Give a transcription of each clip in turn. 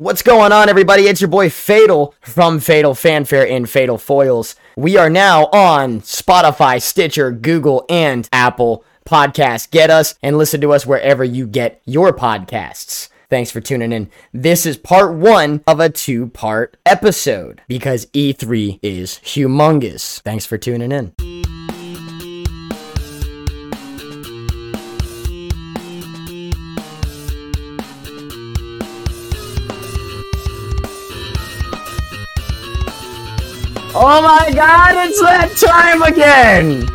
What's going on, everybody? It's your boy Fatal from Fatal Fanfare and Fatal Foils. We are now on Spotify, Stitcher, Google, and Apple Podcasts. Get us and listen to us wherever you get your podcasts. Thanks for tuning in. This is part one of a two part episode because E3 is humongous. Thanks for tuning in. Oh my god, it's that time again!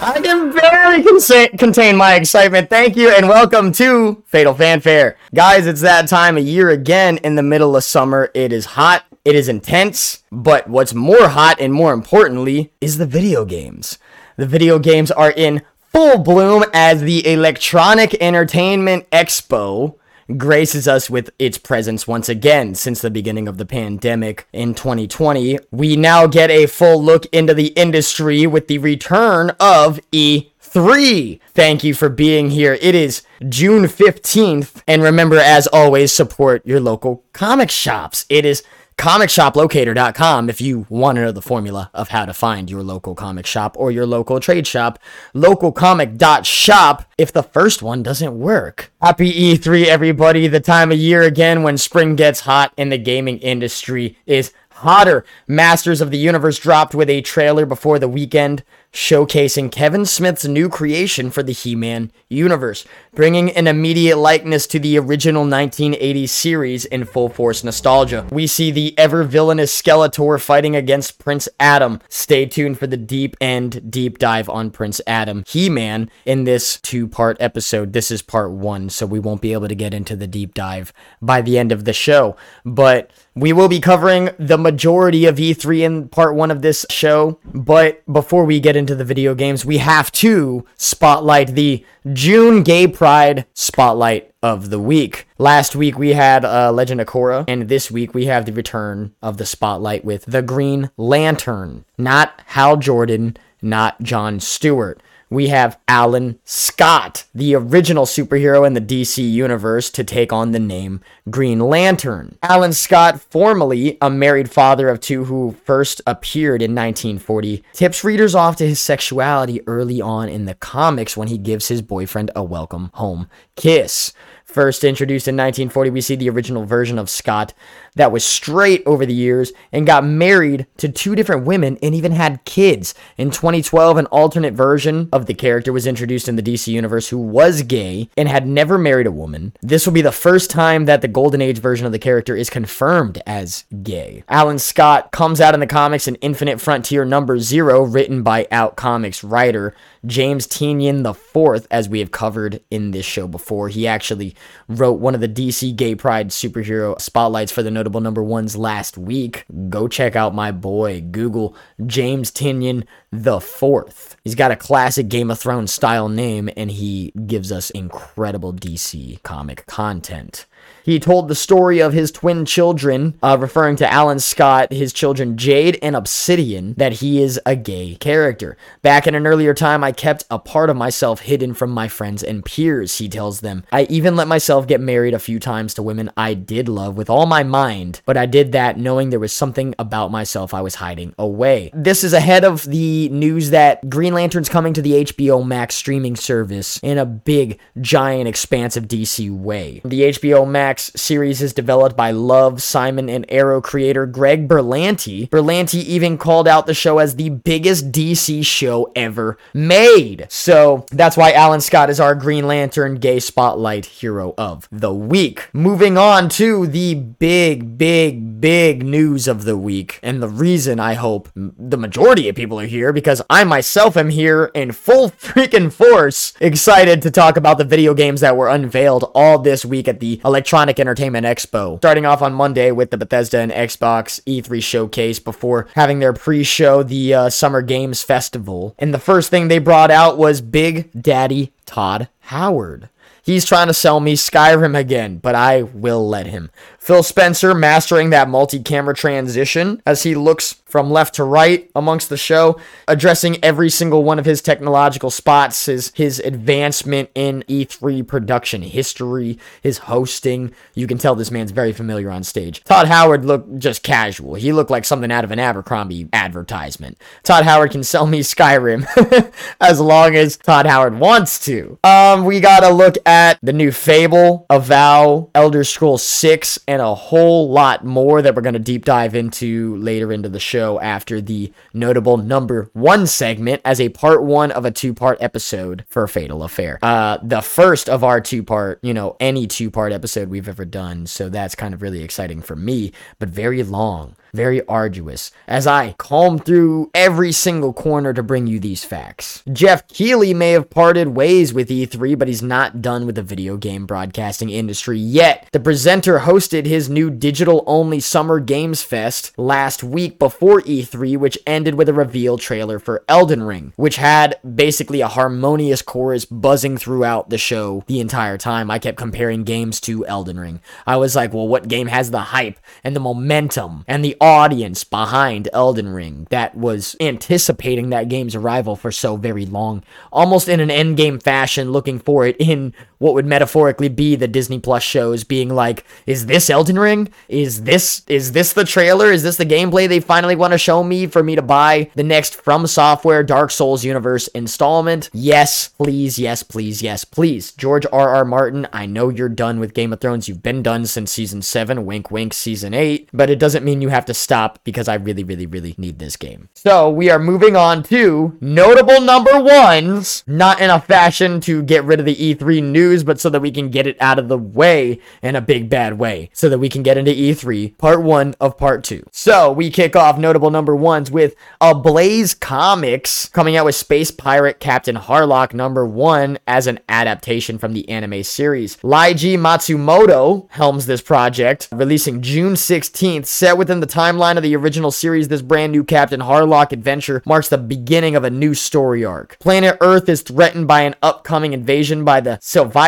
I can barely contain my excitement. Thank you and welcome to Fatal Fanfare. Guys, it's that time of year again in the middle of summer. It is hot, it is intense, but what's more hot and more importantly is the video games. The video games are in full bloom as the Electronic Entertainment Expo graces us with its presence once again since the beginning of the pandemic in 2020. We now get a full look into the industry with the return of E3. Thank you for being here. It is June 15th. And remember, as always, support your local comic shops. It is comicshoplocator.com if you want to know the formula of how to find your local comic shop or your local trade shop. Localcomic.shop if the first one doesn't work. Happy E3, everybody. The time of year again when spring gets hot and the gaming industry is hotter. Masters of the Universe dropped with a trailer before the weekend showcasing Kevin Smith's new creation for the He Man universe, bringing an immediate likeness to the original 1980s series in full force nostalgia. We see the ever villainous Skeletor fighting against Prince Adam. Stay tuned for the deep and deep dive on Prince Adam He Man in this two part episode. This is part one, so we won't be able to get into the deep dive by the end of the show. But we will be covering the majority of E3 in part one of this show. But before we get into the video games, we have to spotlight the June Gay Pride Spotlight of the Week. Last week we had uh, Legend of Korra, and this week we have the return of the spotlight with the Green Lantern. Not Hal Jordan, not John Stewart we have Alan Scott, the original superhero in the DC universe, to take on the name Green Lantern. Alan Scott, formerly a married father of two who first appeared in 1940, tips readers off to his sexuality early on in the comics when he gives his boyfriend a welcome home kiss. First introduced in 1940, we see the original version of Scott that was straight over the years and got married to two different women and even had kids. In 2012, an alternate version of the character was introduced in the DC universe who was gay and had never married a woman. This will be the first time that the Golden Age version of the character is confirmed as gay. Alan Scott comes out in the comics in Infinite Frontier number zero, written by Out Comics writer James Tynion IV, as we have covered in this show before. He actually wrote one of the DC Gay Pride superhero spotlights for the notable number ones last week. Go check out my boy. Google James Tynion the Fourth. He's got a classic Game of Thrones style name, and he gives us incredible DC comic content. He told the story of his twin children, uh, referring to Alan Scott, his children Jade and Obsidian, that he is a gay character. Back in an earlier time, I kept a part of myself hidden from my friends and peers, he tells them. I even let myself get married a few times to women I did love with all my mind, but I did that knowing there was something about myself I was hiding away. This is ahead of the news that Green Lantern's coming to the HBO Max streaming service in a big, giant, expansive DC way. The HBO Max series is developed by Love, Simon, and Arrow creator Greg Berlanti. Berlanti even called out the show as the biggest DC show ever made. So that's why Alan Scott is our Green Lantern gay spotlight hero of the week. Moving on to the big, big, big news of the week. And the reason I hope the majority of people are here because I myself am here in full freaking force, excited to talk about the video games that were unveiled all this week at the Electronic Entertainment Expo. Starting off on Monday with the Bethesda and Xbox E3 showcase before having their pre show, the uh, Summer Games Festival. And the first thing they brought out was Big Daddy Todd Howard. He's trying to sell me Skyrim again, but I will let him. Phil Spencer mastering that multi camera transition as he looks from left to right amongst the show, addressing every single one of his technological spots, his, his advancement in E3 production history, his hosting. You can tell this man's very familiar on stage. Todd Howard looked just casual. He looked like something out of an Abercrombie advertisement. Todd Howard can sell me Skyrim as long as Todd Howard wants to. Um, we gotta look at the new Fable, Avowed, Elder Scrolls 6, and a whole lot more that we're gonna deep dive into later into the show after the notable number one segment as a part one of a two part episode for Fatal Affair. Uh, the first of our two part, you know, any two part episode we've ever done. So that's kind of really exciting for me, but very long very arduous as I comb through every single corner to bring you these facts. Geoff Keighley may have parted ways with E3, but he's not done with the video game broadcasting industry yet. The presenter hosted his new digital only Summer Games Fest last week before E3, which ended with a reveal trailer for Elden Ring, which had basically a harmonious chorus buzzing throughout the show the entire time. I kept comparing games to Elden Ring. I was like, well, what game has the hype and the momentum and the audience behind Elden Ring that was anticipating that game's arrival for so very long, almost in an endgame fashion, looking for it in what would metaphorically be the Disney Plus shows being like, is this Elden Ring? Is this is this the trailer? Is this the gameplay they finally want to show me for me to buy the next From Software Dark Souls universe installment? Yes, please, yes, please, yes, please. George R. R. Martin, I know you're done with Game of Thrones. You've been done since season 7, wink wink, season 8, but it doesn't mean you have to stop because I really really really need this game. So, we are moving on to notable number ones, not in a fashion to get rid of the E3 news but so that we can get it out of the way in a big bad way, so that we can get into E3, part one of part two. So we kick off notable number ones with Ablaze Comics coming out with Space Pirate Captain Harlock number one as an adaptation from the anime series. Leiji Matsumoto helms this project, releasing June 16th. Set within the timeline of the original series, this brand new Captain Harlock adventure marks the beginning of a new story arc. Planet Earth is threatened by an upcoming invasion by the Sylvie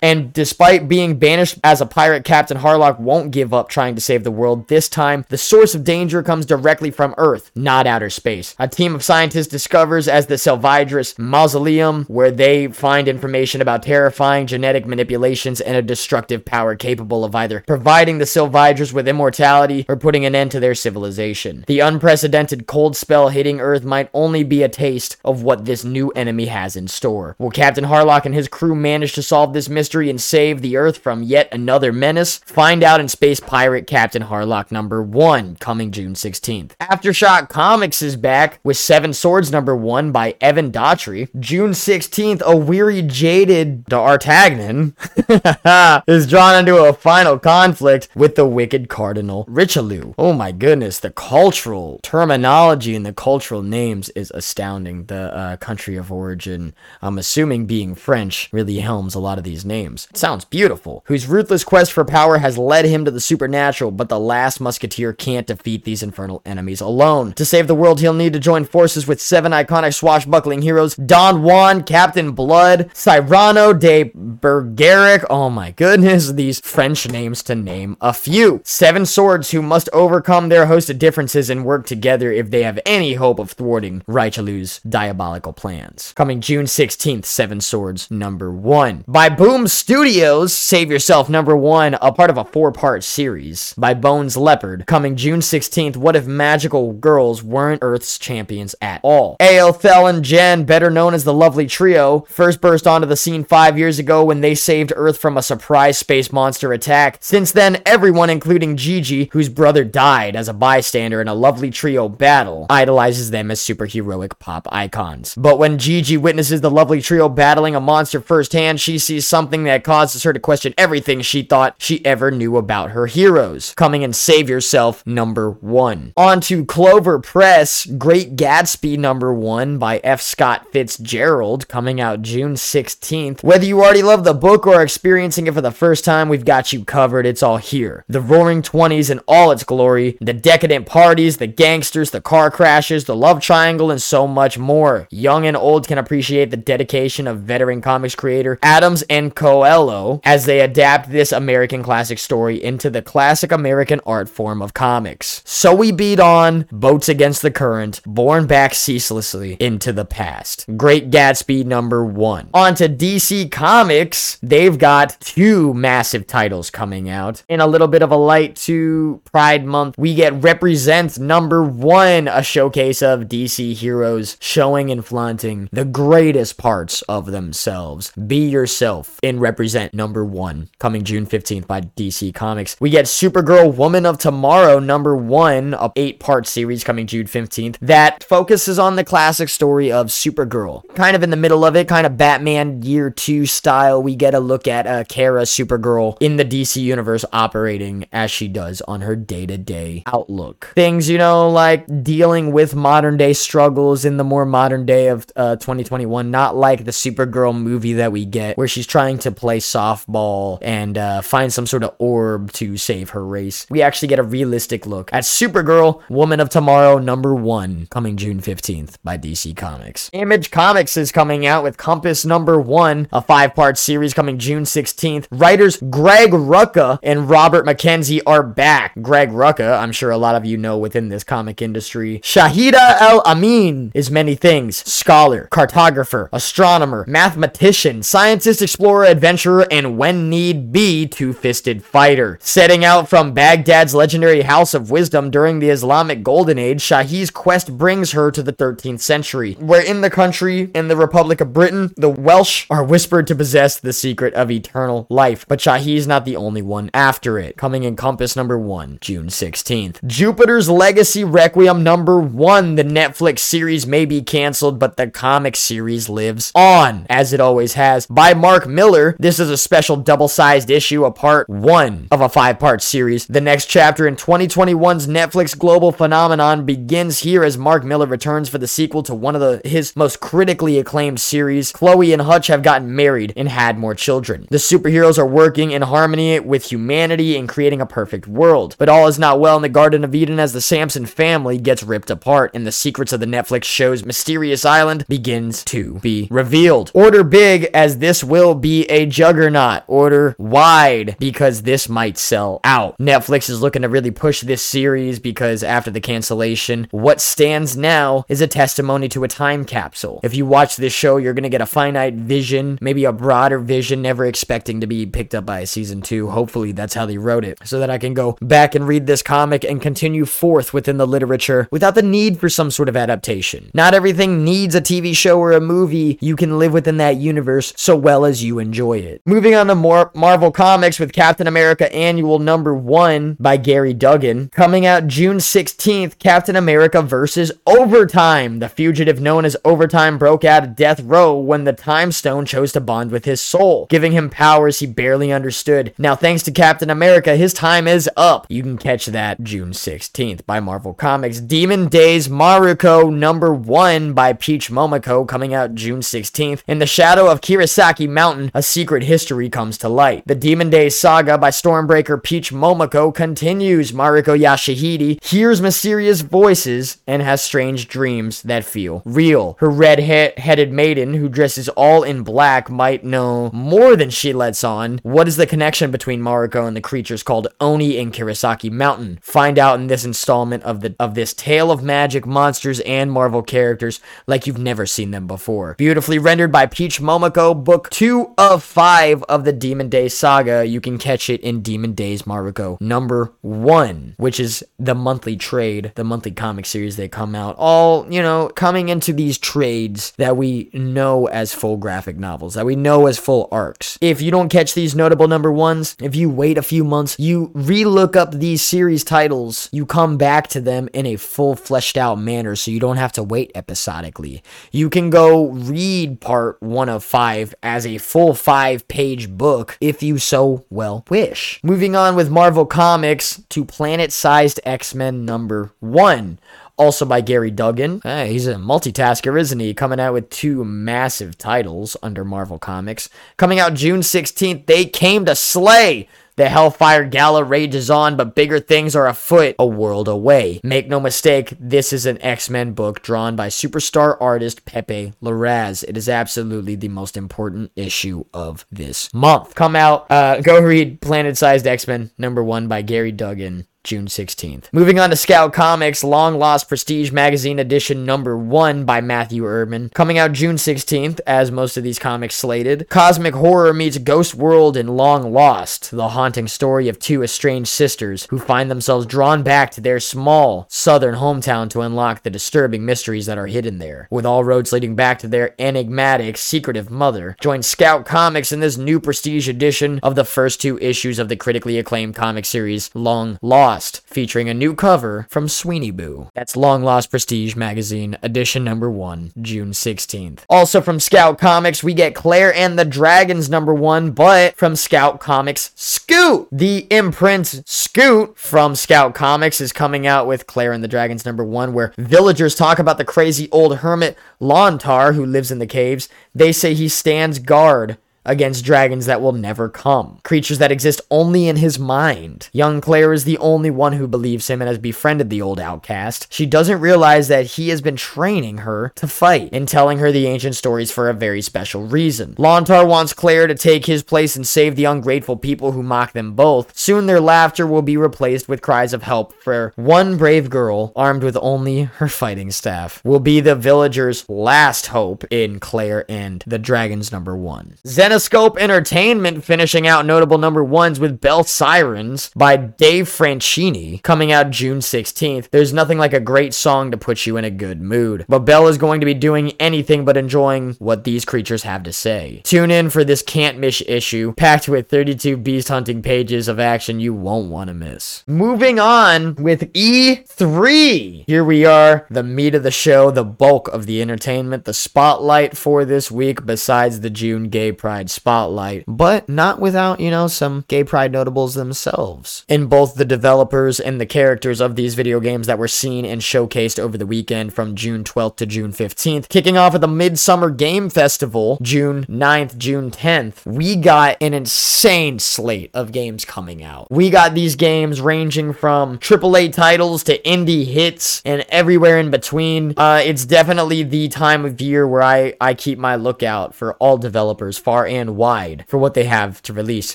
and despite being banished as a pirate, Captain Harlock won't give up trying to save the world. This time, the source of danger comes directly from Earth, not outer space. A team of scientists discovers as the Selvidris Mausoleum, where they find information about terrifying genetic manipulations and a destructive power capable of either providing the Selvidris with immortality or putting an end to their civilization. The unprecedented cold spell hitting Earth might only be a taste of what this new enemy has in store. Will Captain Harlock and his crew manage to solve this mystery and save the Earth from yet another menace? Find out in Space Pirate Captain Harlock number 1, coming June 16th. Aftershock Comics is back with Seven Swords number 1 by Evan Daugherty. June 16th, a weary, jaded D'Artagnan is drawn into a final conflict with the wicked Cardinal Richelieu. Oh my goodness, the cultural terminology and the cultural names is astounding. The uh, country of origin, I'm assuming being French, really helms a lot of these names. It sounds beautiful. Whose ruthless quest for power has led him to the supernatural, but the last musketeer can't defeat these infernal enemies alone. To save the world, he'll need to join forces with seven iconic swashbuckling heroes Don Juan, Captain Blood, Cyrano de Bergerac. Oh my goodness, these French names to name a few. Seven swords who must overcome their host of differences and work together if they have any hope of thwarting Richelieu's diabolical plans. Coming June 16th, Seven Swords number one by Boom Studios. Save Yourself number one, a part of a four part series by Bones Leopard, coming June 16th. What if magical girls weren't Earth's champions at all? Aothel and Jen, better known as the Lovely Trio, first burst onto the scene five years ago when they saved Earth from a surprise space monster attack. Since then, everyone, including Gigi, whose brother died as a bystander in a Lovely Trio battle, idolizes them as superheroic pop icons. But when Gigi witnesses the Lovely Trio battling a monster firsthand, she sees something that causes her to question everything she thought she ever knew about her heroes. Coming and Save Yourself, number one. On to Clover Press, Great Gatsby, number one by F. Scott Fitzgerald, coming out June 16th. Whether you already love the book or are experiencing it for the first time, we've got you covered. It's all here. The roaring 20s in all its glory, the decadent parties, the gangsters, the car crashes, the love triangle, and so much more. Young and old can appreciate the dedication of veteran comics creator Adams and Coelho as they adapt this American classic story into the classic American art form of comics. So we beat on, boats against the current, borne back ceaselessly into the past. Great Gatsby number one. On to DC Comics, they've got two massive titles coming out. In a little bit of a light to Pride Month, we get Represent number one, a showcase of DC heroes showing and flaunting the greatest parts of themselves. Be yourself in Represent number one, coming June 15th by DC Comics. We get Supergirl Woman of Tomorrow number one, a eight part series coming June 15th that focuses on the classic story of Supergirl. Kind of in the middle of it, kind of Batman year two style. We get a look at uh, Kara Supergirl in the DC universe operating as she does on her day to day outlook. Things, you know, like dealing with modern day struggles in the more modern day of uh, 2021, not like the Supergirl movie that we get where she's trying to play softball and uh, find some sort of orb to save her race. We actually get a realistic look at Supergirl, Woman of Tomorrow, number one, coming June 15th by DC Comics. Image Comics is coming out with Compass number one, a five part series coming June 16th. Writers Greg Rucka and Robert McKenzie are back. Greg Rucka, I'm sure a lot of you know within this comic industry. Shahida El Amin is many things scholar, cartographer, astronomer, mathematician, scientist, explorer, adventurer, and when need be, two fisted fighter. Setting out from Baghdad's legendary House of Wisdom during the Islamic Golden Age, Shahi's quest brings her to the 13th century, where in the country, in the Republic of Britain, the Welsh are whispered to possess the secret of eternal life. But Shahi's not the only one after it. Coming in Compass number one, June 16th. Jupiter's Legacy Requiem number one. The Netflix series may be canceled, but the comic series lives on, as it always has. By Mark Millar. this is a special double sized issue, a part one of a five part series. The next chapter in 2021's Netflix global phenomenon begins here as Mark Millar returns for the sequel to one of the, his most critically acclaimed series. Chloe and Hutch have gotten married and had more children. The superheroes are working in harmony with humanity and creating a perfect world. But all is not well in the Garden of Eden as the Sampson family gets ripped apart and the secrets of the Netflix show's mysterious island begins to be revealed. Order big as this will be a juggernaut. Order wide because this might sell out. Netflix is looking to really push this series because after the cancellation, what stands now is a testimony to a time capsule. If you watch this show, you're going to get a finite vision, maybe a broader vision, never expecting to be picked up by a season two. Hopefully, that's how they wrote it, so that I can go back and read this comic and continue forth within the literature without the need for some sort of adaptation. Not everything needs a TV show or a movie. You can live within that universe so well as you enjoy it. Moving on to more Marvel Comics with Captain America Annual Number 1 by Gary Duggan. Coming out June 16th, Captain America versus Overtime. The fugitive known as Overtime broke out of death row when the Time Stone chose to bond with his soul, giving him powers he barely understood. Now, thanks to Captain America, his time is up. You can catch that June 16th by Marvel Comics. Demon Days Maruko Number 1 by Peach Momoko coming out June 16th. In the shadow of Kirasaki Mountain, a secret history comes to light. The Demon Days saga by Stormbreaker Peach Momoko continues. Maruko Yashahide hears mysterious voices and has strange dreams that feel real. Her red-headed maiden who dresses all in black might know more than she lets on. What is the connection between Maruko and the creatures called Oni in Kirasaki Mountain? Find out in this installment of the of this tale of magic monsters and Marvel characters like you've never seen them before. Beautifully rendered by Peach Momoko, book 2 of 5 of the Demon Days saga. You can catch it in Demon Days Maruko number 1, which is the monthly trade, the monthly comic series they come out. All, you know, coming into these trades that we know as full graphic novels, that we know as full arcs. If you don't catch these notable number ones, if you wait a few months, you re-look up these series titles, you come back to them in a full fleshed out manner so you don't have to wait episodically. You can go read part one of five as a full five page book if you so well wish. Moving on with Marvel Comics to Planet Sized X Men number one also by Gary Duggan. Hey, he's a multitasker, isn't he? Coming out with two massive titles under Marvel Comics. Coming out June 16th, They Came to Slay. The Hellfire Gala rages on, but bigger things are afoot a world away. Make no mistake, this is an X Men book drawn by superstar artist Pepe Larraz. It is absolutely the most important issue of this month. Come out, uh, go read Planet Sized X Men number one by Gary Duggan. June 16th. Moving on to Scout Comics, Long Lost Prestige Magazine Edition number 1 by Matthew Erman, Coming out June 16th, as most of these comics slated. Cosmic Horror meets Ghost World in Long Lost, the haunting story of two estranged sisters who find themselves drawn back to their small southern hometown to unlock the disturbing mysteries that are hidden there. With all roads leading back to their enigmatic, secretive mother, join Scout Comics in this new prestige edition of the first two issues of the critically acclaimed comic series Long Lost Lost, featuring a new cover from Sweeney Boo. That's Long Lost Prestige Magazine, edition number one, June 16th. Also from Scout Comics, we get Claire and the Dragons number one, but from Scout Comics, Scoot! The imprint Scoot from Scout Comics is coming out with Claire and the Dragons number one, where villagers talk about the crazy old hermit Lontar who lives in the caves. They say he stands guard against dragons that will never come, creatures that exist only in his mind. Young Claire is the only one who believes him and has befriended the old outcast. She doesn't realize that he has been training her to fight and telling her the ancient stories for a very special reason. Lontar wants Claire to take his place and save the ungrateful people who mock them both. Soon their laughter will be replaced with cries of help for one brave girl, armed with only her fighting staff, will be the villagers' last hope in Claire and the Dragons number one. Zen Cinescope Entertainment finishing out notable number ones with Belle Sirens by Dave Franchini coming out June 16th. There's nothing like a great song to put you in a good mood, but Belle is going to be doing anything but enjoying what these creatures have to say. Tune in for this can't miss issue, packed with 32 beast hunting pages of action you won't want to miss. Moving on with E3. Here we are, the meat of the show, the bulk of the entertainment, the spotlight for this week besides the June Gay Pride Pride spotlight, but not without, you know, some gay pride notables themselves. In both the developers and the characters of these video games that were seen and showcased over the weekend from June 12th to June 15th, kicking off at the Midsummer Game Festival, June 9th, June 10th, we got an insane slate of games coming out. We got these games ranging from AAA titles to indie hits and everywhere in between. Uh, it's definitely the time of year where I, I keep my lookout for all developers far and wide for what they have to release.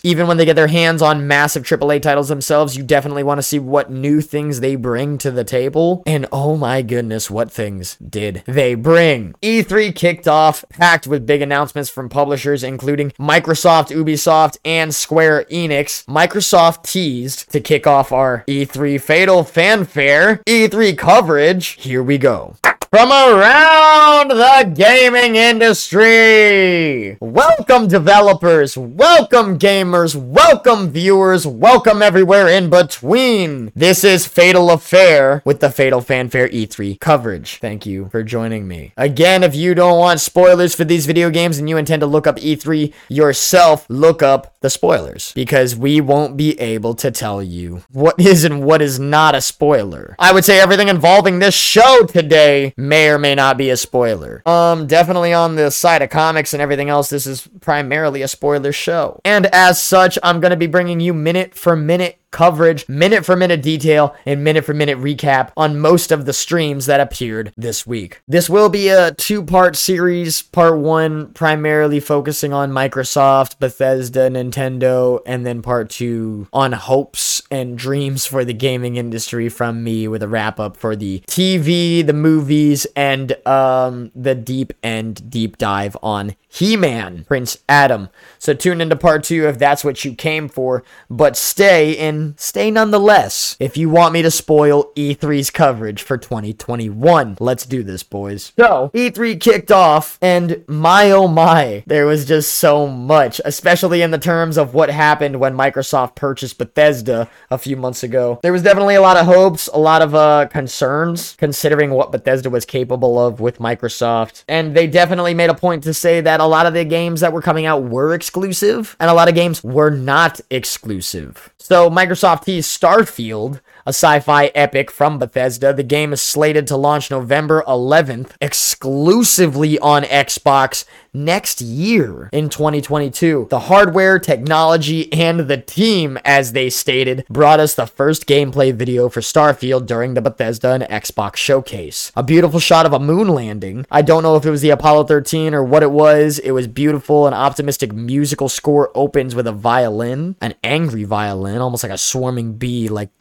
Even when they get their hands on massive AAA titles themselves, you definitely want to see what new things they bring to the table. And oh my goodness, what things did they bring? E3 kicked off, packed with big announcements from publishers, including Microsoft, Ubisoft, and Square Enix. Microsoft teased to kick off our E3 Fatal Fanfare E3 coverage. Here we go from around the gaming industry. Welcome, developers. Welcome, gamers. Welcome, viewers. Welcome everywhere in between. This is Fatal Affair with the Fatal Fanfare E3 coverage. Thank you for joining me. Again, if you don't want spoilers for these video games and you intend to look up E3 yourself, look up the spoilers because we won't be able to tell you what is and what is not a spoiler. I would say everything involving this show today may or may not be a spoiler. Um, definitely on the side of comics and everything else, this is primarily a spoiler show. And as such, I'm going to be bringing you minute for minute coverage, minute for minute detail, and minute for minute recap on most of the streams that appeared this week. This will be a two part series. Part one, primarily focusing on Microsoft, Bethesda, Nintendo, and then part two on hopes and dreams for the gaming industry from me with a wrap up for the TV, the movies, and um, the deep end deep dive on He Man, Prince Adam. So tune into part two if that's what you came for, but stay in stay nonetheless if you want me to spoil E3's coverage for 2021. Let's do this, boys. So, E3 kicked off, and my oh my, there was just so much, especially in the terms of what happened when Microsoft purchased Bethesda a few months ago. There was definitely a lot of hopes, a lot of uh, concerns, considering what Bethesda was capable of with Microsoft. And they definitely made a point to say that a lot of the games that were coming out were exclusive, and a lot of games were not exclusive. So, Microsoft teased Starfield, a sci fi epic from Bethesda. The game is slated to launch November 11th exclusively on Xbox next year in 2022. The hardware, technology, and the team, as they stated, brought us the first gameplay video for Starfield during the Bethesda and Xbox showcase. A beautiful shot of a moon landing. I don't know if it was the Apollo 13 or what it was. It was beautiful. An optimistic musical score opens with a violin, an angry violin, almost like a swarming bee, like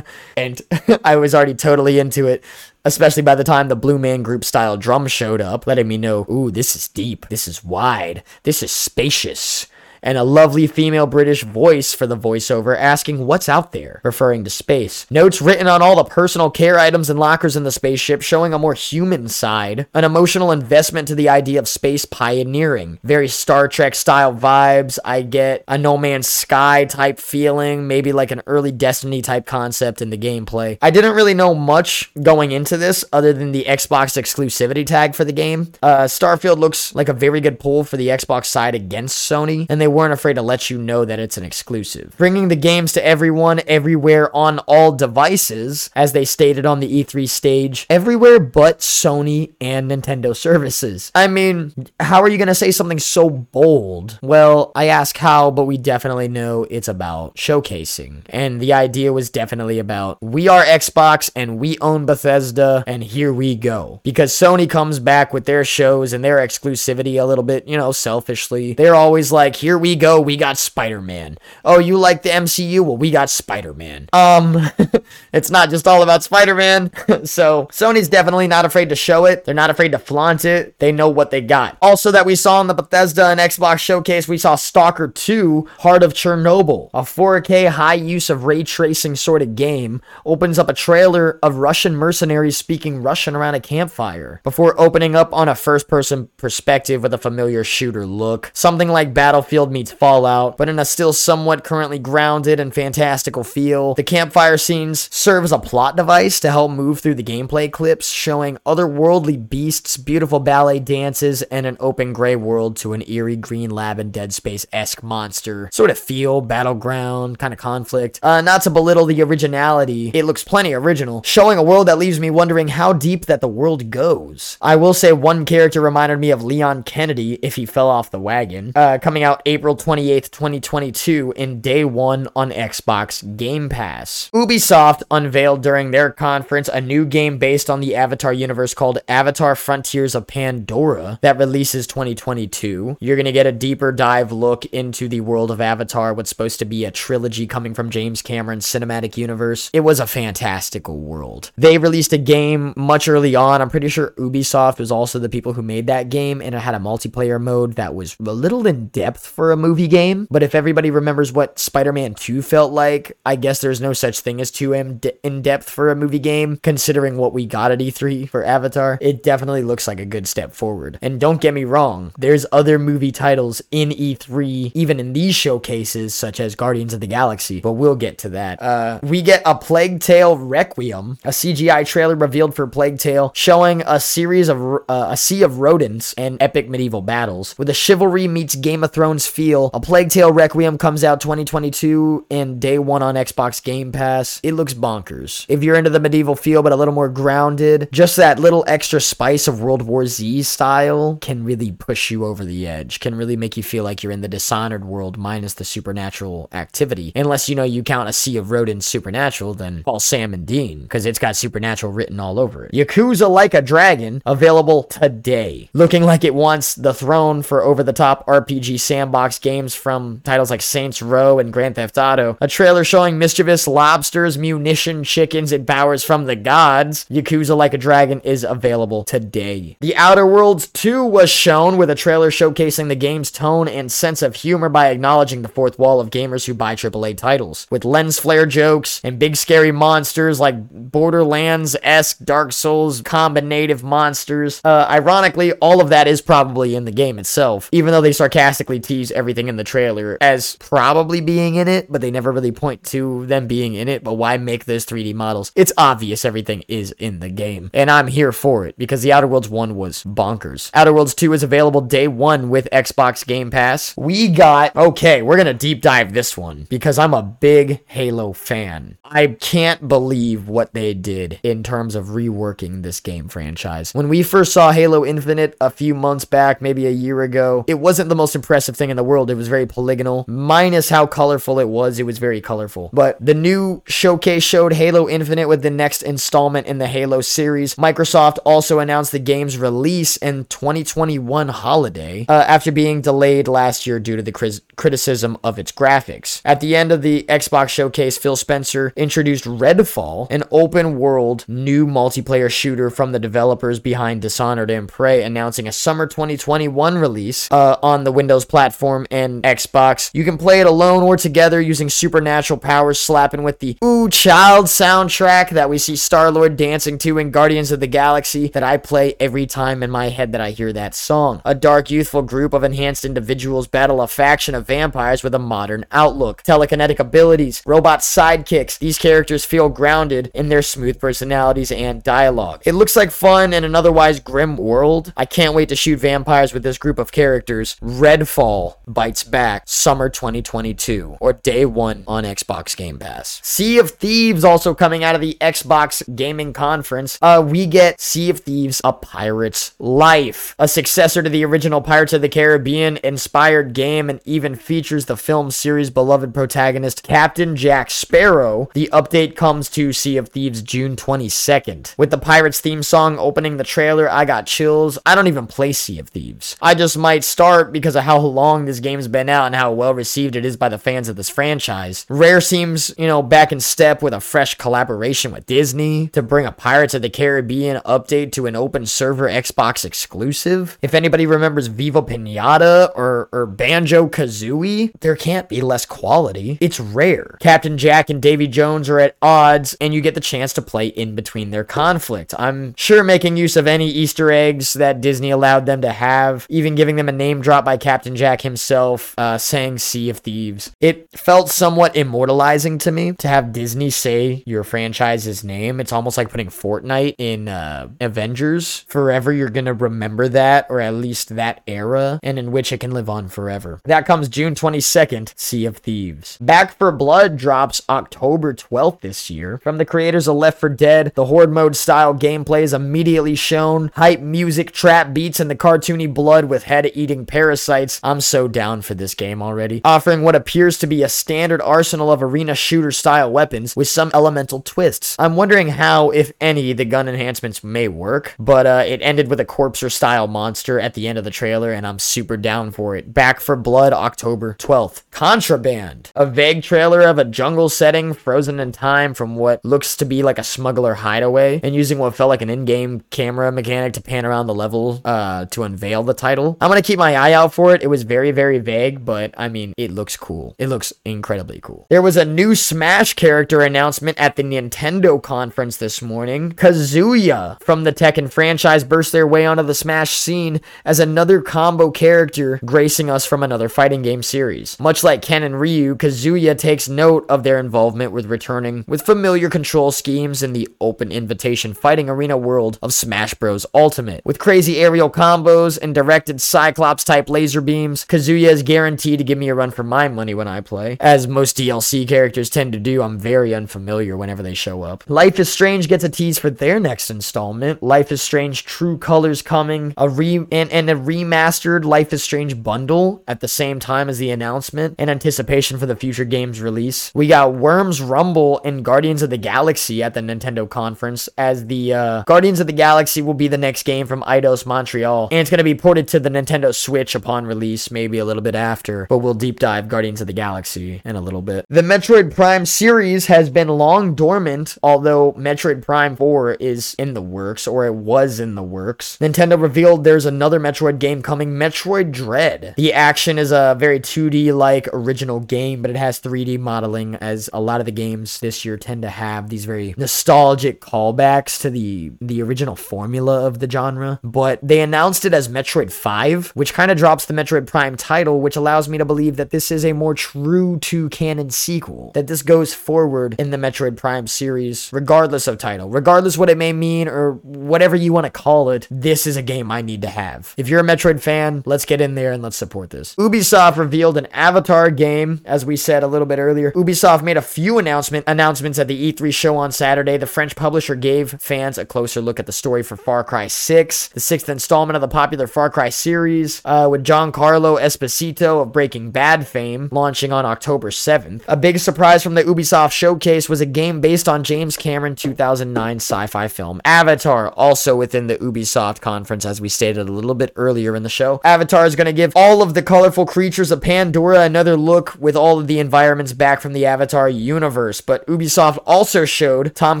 and I was already totally into it especially by the time the Blue Man Group style drum showed up, letting me know, ooh, this is deep, this is wide, this is spacious and a lovely female British voice for the voiceover asking what's out there, referring to space. Notes written on all the personal care items and lockers in the spaceship showing a more human side, an emotional investment to the idea of space pioneering. Very Star Trek style vibes. I get a No Man's Sky type feeling, maybe like an early Destiny type concept in the gameplay. I didn't really know much going into this other than the Xbox exclusivity tag for the game. Uh, Starfield looks like a very good pull for the Xbox side against Sony, and they weren't afraid to let you know that it's an exclusive. Bringing the games to everyone, everywhere, on all devices, as they stated on the E3 stage, everywhere but Sony and Nintendo services. I mean, how are you going to say something so bold? Well, I ask how, but we definitely know it's about showcasing. And the idea was definitely about we are Xbox and we own Bethesda, and here we go. Because Sony comes back with their shows and their exclusivity a little bit, you know, selfishly. They're always like, here we go, we got Spider-Man. Oh, you like the MCU? Well, we got Spider-Man. Um, it's not just all about Spider-Man. so Sony's definitely not afraid to show it. They're not afraid to flaunt it. They know what they got. Also, that we saw in the Bethesda and Xbox showcase, we saw Stalker 2, Heart of Chernobyl, a 4K high use of ray tracing sort of game, opens up a trailer of Russian mercenaries speaking Russian around a campfire before opening up on a first person perspective with a familiar shooter look. Something like Battlefield meets Fallout, but in a still somewhat currently grounded and fantastical feel. The campfire scenes serve as a plot device to help move through the gameplay clips, showing otherworldly beasts, beautiful ballet dances, and an open gray world to an eerie green lab and Dead Space esque monster sort of feel, battleground, kind of conflict. Uh, not to belittle the originality, it looks plenty original, showing a world that leaves me wondering how deep that the world goes. I will say one character reminded me of Leon Kennedy if he fell off the wagon. Uh, coming out April April 28th, 2022, in day one on Xbox Game Pass. Ubisoft unveiled during their conference a new game based on the Avatar universe called Avatar Frontiers of Pandora that releases 2022. You're going to get a deeper dive look into the world of Avatar, what's supposed to be a trilogy coming from James Cameron's cinematic universe. It was a fantastical world. They released a game much early on. I'm pretty sure Ubisoft was also the people who made that game, and it had a multiplayer mode that was a little in depth for a movie game, but if everybody remembers what Spider Man 2 felt like, I guess there's no such thing as 2 in depth for a movie game, considering what we got at E3 for Avatar. It definitely looks like a good step forward. And don't get me wrong, there's other movie titles in E3, even in these showcases, such as Guardians of the Galaxy, but we'll get to that. Uh, we get a Plague Tale Requiem, a CGI trailer revealed for Plague Tale, showing a series of uh, a sea of rodents and epic medieval battles, with a chivalry meets Game of Thrones feel. A Plague Tale Requiem comes out 2022 and day one on Xbox Game Pass. It looks bonkers. If you're into the medieval feel but a little more grounded, just that little extra spice of World War Z style can really push you over the edge, can really make you feel like you're in the Dishonored world minus the supernatural activity. Unless you know you count a Sea of Rodents supernatural, then call Sam and Dean, because it's got supernatural written all over it. Yakuza Like a Dragon, available today. Looking like it wants the throne for over the top RPG sandbox games from titles like Saints Row and Grand Theft Auto. A trailer showing mischievous lobsters, munition chickens, and powers from the gods. Yakuza Like a Dragon is available today. The Outer Worlds 2 was shown with a trailer showcasing the game's tone and sense of humor by acknowledging the fourth wall of gamers who buy AAA titles. With lens flare jokes and big scary monsters like Borderlands esque Dark Souls combinative monsters. Uh, ironically, all of that is probably in the game itself, even though they sarcastically tease everything in the trailer as probably being in it, but they never really point to them being in it. But why make those 3D models? It's obvious everything is in the game. And I'm here for it because the Outer Worlds 1 was bonkers. Outer Worlds 2 is available day one with Xbox Game Pass. We got, okay, we're to deep dive this one because I'm a big Halo fan. I can't believe what they did in terms of reworking this game franchise. When we first saw Halo Infinite a few months back, maybe a year ago, it wasn't the most impressive thing in the world. It was very polygonal, minus how colorful it was. It was very colorful. But the new showcase showed Halo Infinite with the next installment in the Halo series. Microsoft also announced the game's release in 2021 holiday uh, after being delayed last year due to the cri- criticism of its graphics. At the end of the Xbox showcase, Phil Spencer introduced Redfall, an open world new multiplayer shooter from the developers behind Dishonored and Prey, announcing a summer 2021 release uh, on the Windows platform and Xbox. You can play it alone or together using supernatural powers, slapping with the Ooh Child soundtrack that we see Star Lord dancing to in Guardians of the Galaxy that I play every time in my head that I hear that song. A dark, youthful group of enhanced individuals battle a faction of vampires with a modern outlook, telekinetic abilities, robot sidekicks. These characters feel grounded in their smooth personalities and dialogue. It looks like fun in an otherwise grim world. I can't wait to shoot vampires with this group of characters. Redfall bites back summer 2022 or day one on Xbox Game Pass. Sea of Thieves also coming out of the Xbox Gaming Conference. Uh, we get Sea of Thieves: A Pirate's Life, a successor to the original Pirates of the Caribbean inspired game, and even features the film series' beloved protagonist Captain Jack Sparrow. The update comes to Sea of Thieves June 22nd. With the Pirates theme song opening the trailer, I got chills. I don't even play Sea of Thieves. I just might start because of how long this game's been out and how well received it is by the fans of this franchise. Rare seems, you know, back in step with a fresh collaboration with Disney to bring a Pirates of the Caribbean update to an open server Xbox exclusive. If anybody remembers Viva Pinata or, or Banjo Kazooie, there can't be less quality. It's rare. Captain Jack and Davy Jones are at odds, and you get the chance to play in between their conflict. I'm sure making use of any Easter eggs that Disney allowed them to have, even giving them a name drop by Captain Jack himself, uh, saying Sea of Thieves. It felt somewhat immortalizing to me to have Disney say your franchise's name. It's almost like putting Fortnite in uh, Avengers. Forever, you're going to remember that, or at least that era, and in which it can live on forever. That comes June 22nd, Sea of Thieves. Back for Blood drops October 12th this year. From the creators of Left 4 Dead, the Horde mode style gameplay is immediately shown. Hype music, trap beats, and the cartoony blood with head eating parasites. I'm so down for this game already. Offering what appears to be a standard arsenal of arena shooter style weapons with some elemental twists. I'm wondering how, if any, the gun enhancements may work, but uh, it ended with a corpser style monster at the end of the trailer, and I'm super down for it. Back for Blood, October 12th. Contraband. A vague trailer of a jungle setting frozen in time from what looks to be like a smuggler hideaway, and using what felt like an in game camera mechanic to pan around the level uh, to unveil the title. I'm gonna keep my eye out for it. It was very, very vague, but I mean, it looks cool. It looks incredibly cool. There was a new Smash character announcement at the Nintendo conference this morning. Kazuya from the Tekken franchise burst their way onto the Smash scene as another combo character gracing us from another fighting game series. Much like Ken and Ryu, Kazuya takes note of their involvement with returning with familiar control schemes in the open invitation fighting arena world of Smash Bros. Ultimate. With crazy aerial combos and directed Cyclops type laser beams, Kazuya is guaranteed to give me a run for my money when I play. As most DLC characters tend to do, I'm very unfamiliar whenever they show up. Life is Strange gets a tease for their next installment. Life is Strange True Colors coming, a re and, and a remastered Life is Strange bundle at the same time as the announcement in anticipation for the future game's release. We got Worms Rumble and Guardians of the Galaxy at the Nintendo conference as the uh, Guardians of the Galaxy will be the next game from Eidos Montreal and it's going to be ported to the Nintendo Switch upon release, maybe a little bit after, but we'll deep dive Guardians of the Galaxy in a little bit. The Metroid Prime series has been long dormant, although Metroid Prime 4 is in the works, or it was in the works. Nintendo revealed there's another Metroid game coming, Metroid Dread. The action is a very 2D like original game, but it has 3D modeling, as a lot of the games this year tend to have these very nostalgic callbacks to the, the original formula of the genre. But they announced it as Metroid 5, which kind of drops the Metroid Prime title title, which allows me to believe that this is a more true to canon sequel, that this goes forward in the Metroid Prime series, regardless of title, regardless what it may mean or whatever you want to call it. This is a game I need to have. If you're a Metroid fan, let's get in there and let's support this. Ubisoft revealed an Avatar game, as we said a little bit earlier. Ubisoft made a few announcement announcements at the E3 show on Saturday. The French publisher gave fans a closer look at the story for Far Cry 6, the sixth installment of the popular Far Cry series, uh, with Giancarlo Esposito of Breaking Bad fame launching on October 7th. A big surprise from the Ubisoft showcase was a game based on James Cameron 2009 sci-fi film Avatar, also within the Ubisoft conference, as we stated a little bit earlier in the show. Avatar is going to give all of the colorful creatures of Pandora another look with all of the environments back from the Avatar universe, but Ubisoft also showed Tom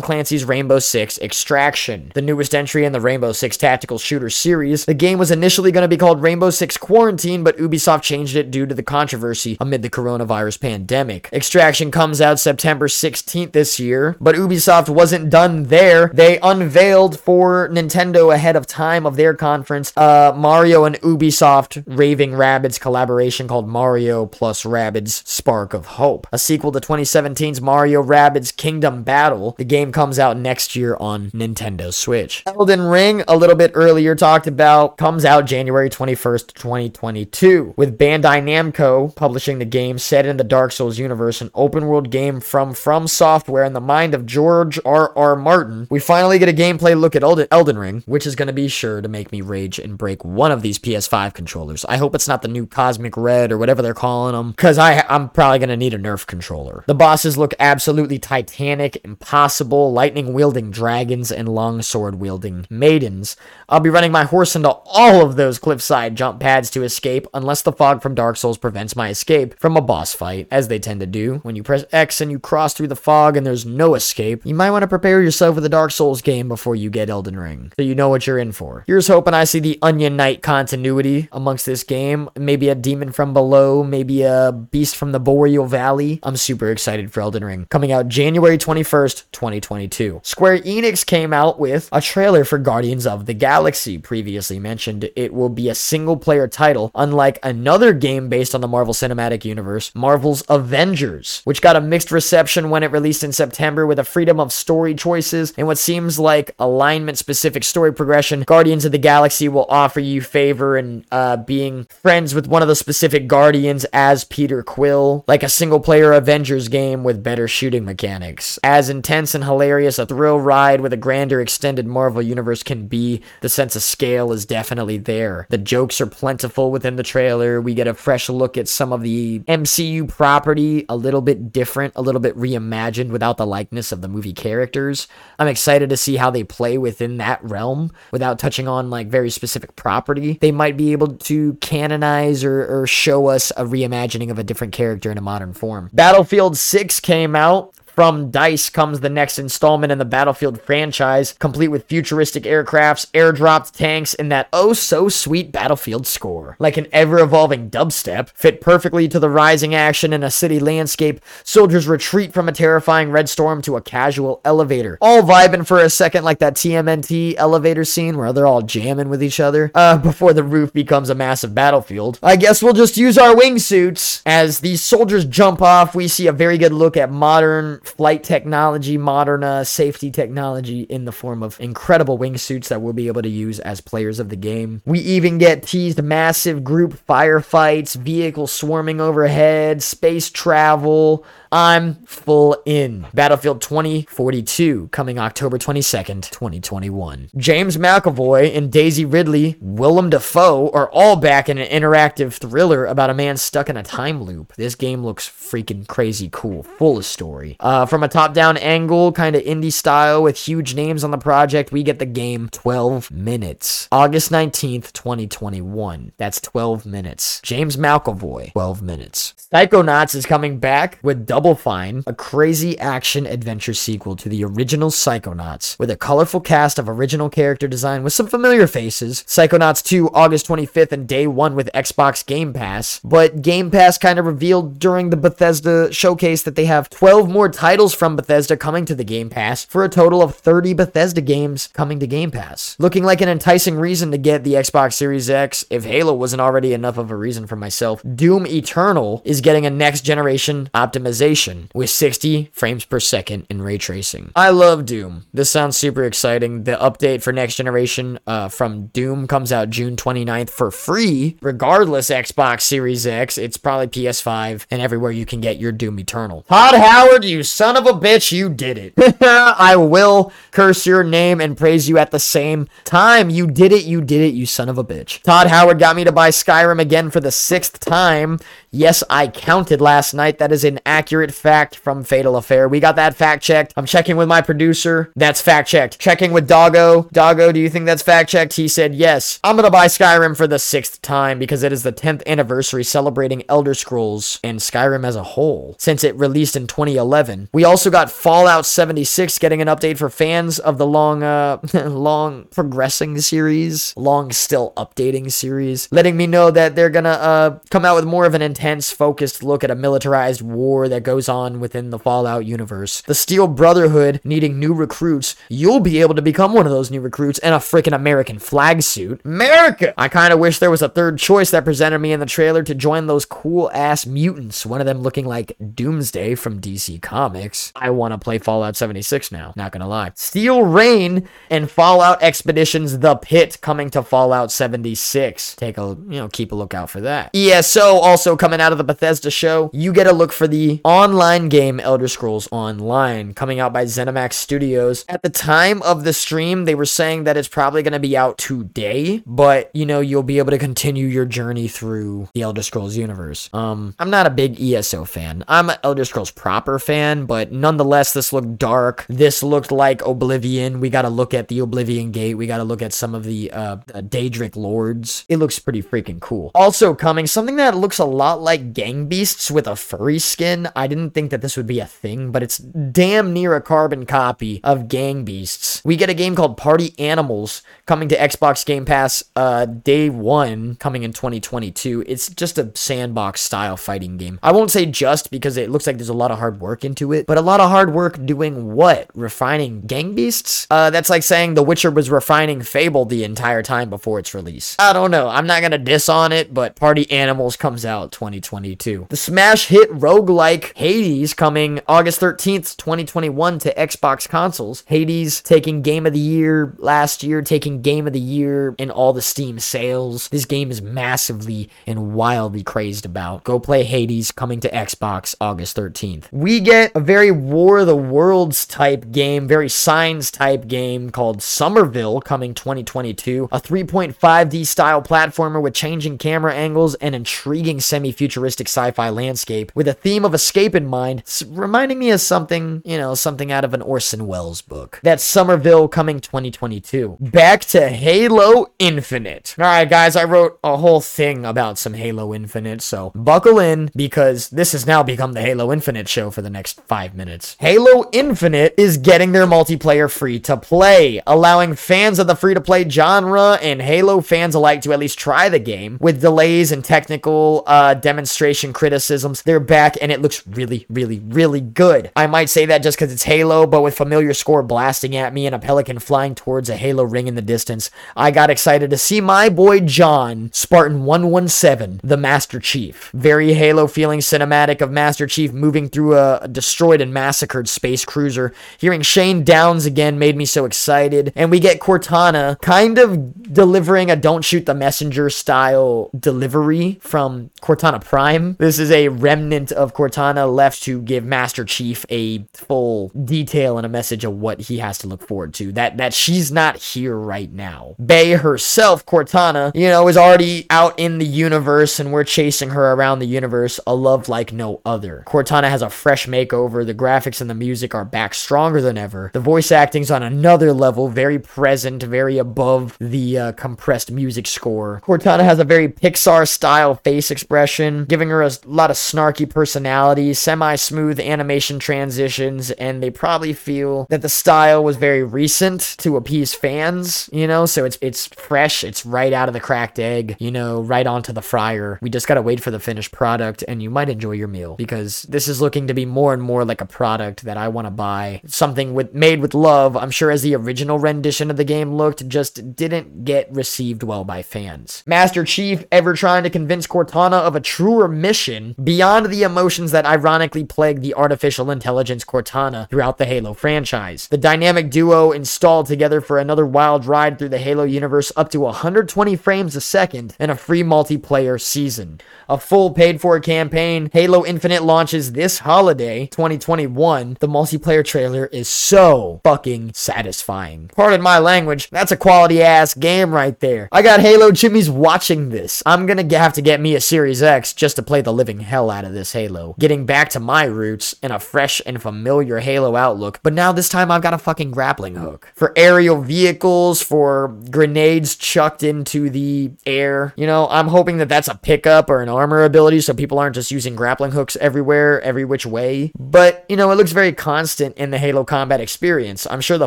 Clancy's Rainbow Six Extraction, the newest entry in the Rainbow Six tactical shooter series. The game was initially going to be called Rainbow Six Quarantine, but Ubisoft changed it due to the controversy amid the coronavirus pandemic. Extraction comes out September 16th this year, but Ubisoft wasn't done there. They unveiled for Nintendo ahead of time of their conference uh, Mario and Ubisoft Raving Rabbids collaboration called Mario plus Rabbids Spark of Hope, a sequel to 2017's Mario Rabbids Kingdom Battle. The game comes out next year on Nintendo Switch. Elden Ring, a little bit earlier talked about, comes out January 21st, 2022, with Bandai Namco publishing the game set in the Dark Souls universe, an open world game from From Software in the mind of George R. R. Martin. We finally get a gameplay look at Elden, Ring, which is going to be sure to make me rage and break one of these PS5 controllers. I hope it's not the new Cosmic Red or whatever they're calling them, because I'm probably going to need a Nerf controller. The bosses look absolutely titanic, impossible, lightning wielding dragons, and long sword wielding maidens. I'll be running my horse into all of those cliffside jump pads to escape, unless the fog from Dark Souls prevents my escape from a boss fight, as they tend to do. When you press X and you cross through the fog and there's no escape, you might want to prepare yourself for the Dark Souls game before you get Elden Ring, so you know what you're in for. Here's hoping I see the Onion Knight continuity amongst this game. Maybe a demon from below, maybe a beast from the Boreal Valley. I'm super excited for Elden Ring. Coming out January 21st, 2022. Square Enix came out with a trailer for Guardians of the Galaxy. Previously mentioned, it will be a single player title, unlike another game based on the Marvel Cinematic Universe, Marvel's Avengers, which got a mixed reception when it released in September with a freedom of story choices and what seems like alignment specific story progression. Guardians of the Galaxy will offer you favor in uh, being friends with one of the specific Guardians as Peter Quill, like a single player Avengers game with better shooting mechanics. As intense and hilarious a thrill ride with a grander extended Marvel universe can be, the sense of scale is definitely there. The jokes are plentiful within the trailer. We get a fresh look at some of the MCU property, a little bit different, a little bit reimagined without the likeness of the movie characters. I'm excited to see how they play within that realm without touching on like very specific property. They might be able to canonize or, or show us a reimagining of a different character in a modern form. Battlefield 6 came out. From DICE comes the next installment in the Battlefield franchise, complete with futuristic aircrafts, airdropped tanks, and that oh so sweet Battlefield score. Like an ever evolving dubstep, fit perfectly to the rising action in a city landscape, soldiers retreat from a terrifying red storm to a casual elevator. All vibing for a second like that TMNT elevator scene where they're all jamming with each other, uh, before the roof becomes a massive battlefield. I guess we'll just use our wingsuits. As these soldiers jump off, we see a very good look at modern flight technology, modern safety technology in the form of incredible wingsuits that we'll be able to use as players of the game. We even get teased massive group firefights, vehicles swarming overhead, space travel. I'm full in. Battlefield 2042 coming October 22nd, 2021. James McAvoy and Daisy Ridley, Willem Dafoe are all back in an interactive thriller about a man stuck in a time loop. This game looks freaking crazy cool, full of story. Uh, from a top-down angle, kind of indie style with huge names on the project, we get the game 12 minutes. August 19th, 2021. That's 12 minutes. James McAvoy, 12 minutes. Psychonauts is coming back with Double Fine, a crazy action adventure sequel to the original Psychonauts, with a colorful cast of original character design with some familiar faces. Psychonauts 2, August 25th, and day one with Xbox Game Pass. But Game Pass kind of revealed during the Bethesda showcase that they have 12 more titles from Bethesda coming to the Game Pass for a total of 30 Bethesda games coming to Game Pass. Looking like an enticing reason to get the Xbox Series X if Halo wasn't already enough of a reason for myself. Doom Eternal is getting a next generation optimization with 60 frames per second in ray tracing. I love Doom. This sounds super exciting. The update for next generation uh, from Doom comes out June 29th for free, regardless Xbox Series X. It's probably PS5 and everywhere you can get your Doom Eternal. Todd Howard, you son of a bitch, you did it. I will curse your name and praise you at the same time. You did it, you did it, you son of a bitch. Todd Howard got me to buy Skyrim again for the sixth time. Yes, I counted last night. That is an accurate fact from Fatal Affair. We got that fact checked. I'm checking with my producer. That's fact checked. Checking with Doggo. Doggo, do you think that's fact checked? He said yes. I'm gonna buy Skyrim for the sixth time because it is the 10th anniversary celebrating Elder Scrolls and Skyrim as a whole since it released in 2011. We also got Fallout 76 getting an update for fans of the long, uh, long progressing series, long still updating series, letting me know that they're gonna, uh, come out with more of an intense, focused look at a militarized war that goes on within the Fallout universe. The Steel Brotherhood needing new recruits. You'll be able to become one of those new recruits in a freaking American flag suit. America! I kind of wish there was a third choice that presented me in the trailer to join those cool ass mutants, one of them looking like Doomsday from DC Comics. I want to play Fallout 76 now, not gonna lie. Steel Reign and Fallout Expeditions The Pit coming to Fallout 76. Take a, you know, keep a lookout for that. ESO also coming out of the Bethesda show. You get a look for the online game Elder Scrolls Online coming out by ZeniMax Studios. At the time of the stream, they were saying that it's probably going to be out today, but you know, you'll be able to continue your journey through the Elder Scrolls universe. Um, I'm not a big ESO fan. I'm an Elder Scrolls proper fan, but nonetheless, this looked dark. This looked like Oblivion. We got to look at the Oblivion Gate. We got to look at some of the uh, Daedric Lords. It looks pretty freaking cool. Also coming, something that looks a lot like Gang Beasts with a furry skin. I didn't think that this would be a thing, but it's damn near a carbon copy of Gang Beasts. We get a game called Party Animals coming to Xbox Game Pass uh, day one, coming in 2022. It's just a sandbox style fighting game. I won't say just because it looks like there's a lot of hard work into it, but a lot of hard work doing what? Refining Gang Beasts? Uh, that's like saying The Witcher was refining Fable the entire time before its release. I don't know. I'm not gonna diss on it, but Party Animals comes out 2022. The smash hit roguelike Hades coming August 13th, 2021 to Xbox consoles. Hades taking Game of the Year last year, taking Game of the Year in all the Steam sales. This game is massively and wildly crazed about. Go play Hades coming to Xbox August 13th. We get a very War of the Worlds type game, very Signs type game called Somerville coming 2022. A 3.5D style platformer with changing camera angles and intriguing semi futuristic sci fi landscape with a theme of escape in mind, reminding me of something, you know, something out of an Orson Welles book. That's Somerville coming 2022. Back to Halo Infinite. All right, guys, I wrote a whole thing about some Halo Infinite, so buckle in because this has now become the Halo Infinite show for the next five minutes. Halo Infinite is getting their multiplayer free to play, allowing fans of the free to play genre and Halo fans alike to at least try the game. With delays and technical uh, demonstration criticisms, they're back and it looks really, really, really good. I might say that just because it's Halo, but with familiar score blasting at me and a pelican flying towards a Halo ring in the distance, I got excited to see my boy John, Spartan 117, the Master Chief. Very Halo feeling cinematic of Master Chief moving through a destroyed and massacred space cruiser. Hearing Shane Downes again made me so excited. And we get Cortana kind of delivering a don't shoot the messenger style delivery from Cortana Prime. This is a remnant of Cortana left to give Master Chief a full detail and a message of what he has to look forward to. That that she's not here right now. Bay herself, Cortana, you know, is already out in the universe and we're chasing her around the universe, a love like no other. Cortana has a fresh makeover. The graphics and the music are back stronger than ever. The voice acting's on another level, very present, very above the uh, compressed music score. Cortana has a very Pixar style face expression motion, giving her a lot of snarky personality, semi smooth animation transitions, and they probably feel that the style was very recent to appease fans, you know, so it's it's fresh, it's right out of the cracked egg, you know, right onto the fryer. We just gotta wait for the finished product, and you might enjoy your meal because this is looking to be more and more like a product that I want to buy. Something with made with love. I'm sure as the original rendition of the game looked, just didn't get received well by fans. Master Chief ever trying to convince Cortana of a truer mission beyond the emotions that ironically plague the artificial intelligence Cortana throughout the Halo franchise. The dynamic duo installed together for another wild ride through the Halo universe up to 120 frames a second and a free multiplayer season. A full paid for campaign, Halo Infinite launches this holiday, 2021. The multiplayer trailer is so fucking satisfying. Pardon my language, that's a quality ass game right there. I got Halo Jimmy's watching this. I'm gonna have to get me a Series X just to play the living hell out of this Halo. Getting back to my roots in a fresh and familiar Halo outlook, but now this time I've got a fucking grappling hook. For aerial vehicles, for grenades chucked into the air. You know, I'm hoping that that's a pickup or an armor ability so people aren't just using grappling hooks everywhere, every which way. But, you know, it looks very constant in the Halo combat experience. I'm sure the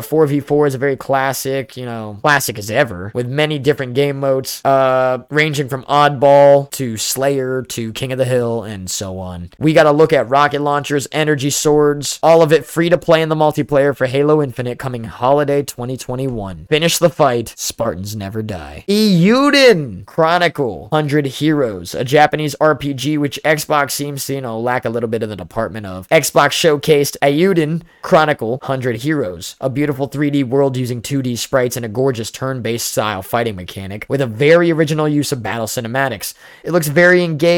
4v4 is a very classic, you know, classic as ever, with many different game modes, uh, ranging from Oddball to Slayer to King of the Hill and so on. We gotta look at rocket launchers, energy swords, all of it free to play in the multiplayer for Halo Infinite coming holiday 2021. Finish the fight, Spartans never die. Eiyuden Chronicle 100 Heroes, a Japanese RPG which Xbox seems to, you know, lack a little bit of the department of. Xbox showcased Eiyuden Chronicle 100 Heroes, a beautiful 3D world using 2D sprites and a gorgeous turn-based style fighting mechanic with a very original use of battle cinematics. It looks very engaging.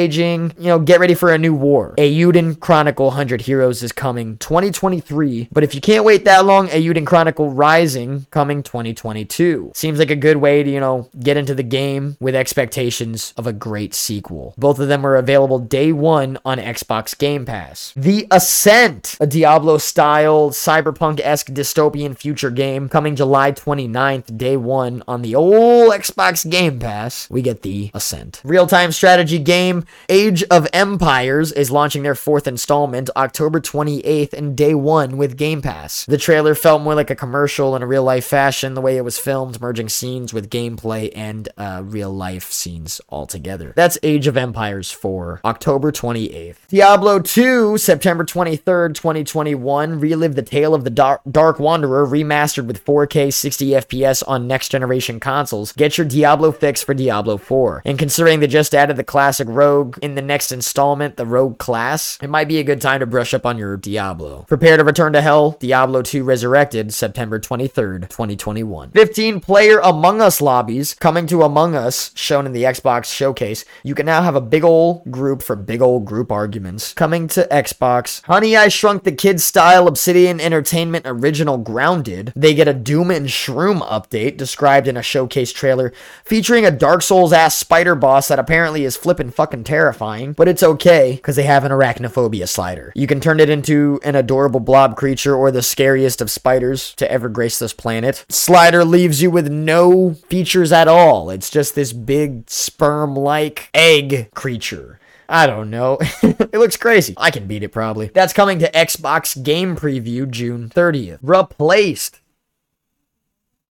You know, get ready for a new war. Eiyuden Chronicle 100 Heroes is coming 2023, but if you can't wait that long, Eiyuden Chronicle Rising coming 2022. Seems like a good way to, you know, get into the game with expectations of a great sequel. Both of them are available day one on Xbox Game Pass. The Ascent, a Diablo style cyberpunk esque dystopian future game coming July 29th, day one on the old Xbox Game Pass. We get The Ascent. Real time strategy game Age of Empires is launching their fourth installment October 28th and day one with Game Pass. The trailer felt more like a commercial in a real life fashion, the way it was filmed, merging scenes with gameplay and uh, real life scenes altogether. That's Age of Empires 4, October 28th. Diablo 2, September 23rd, 2021. Relive the tale of the Dark, Dark Wanderer remastered with 4K 60 FPS on next generation consoles. Get your Diablo fix for Diablo 4. And considering they just added the classic Rogue in the next installment, the Rogue class, it might be a good time to brush up on your Diablo. Prepare to return to hell. Diablo 2 Resurrected, September 23rd, 2021. 15 player Among Us lobbies coming to Among Us, shown in the Xbox showcase. You can now have a big ol' group for big ol' group arguments. Coming to Xbox. Honey, I Shrunk the Kids style Obsidian Entertainment original Grounded. They get a Doom and Shroom update described in a showcase trailer featuring a Dark Souls ass spider boss that apparently is flipping fucking terrifying, but it's okay because they have an arachnophobia slider. You can turn it into an adorable blob creature or the scariest of spiders to ever grace this planet. Slider leaves you with no features at all. It's just this big sperm like egg creature. I don't know. it looks crazy. I can beat it probably. That's coming to Xbox Game Preview June 30th. Replaced.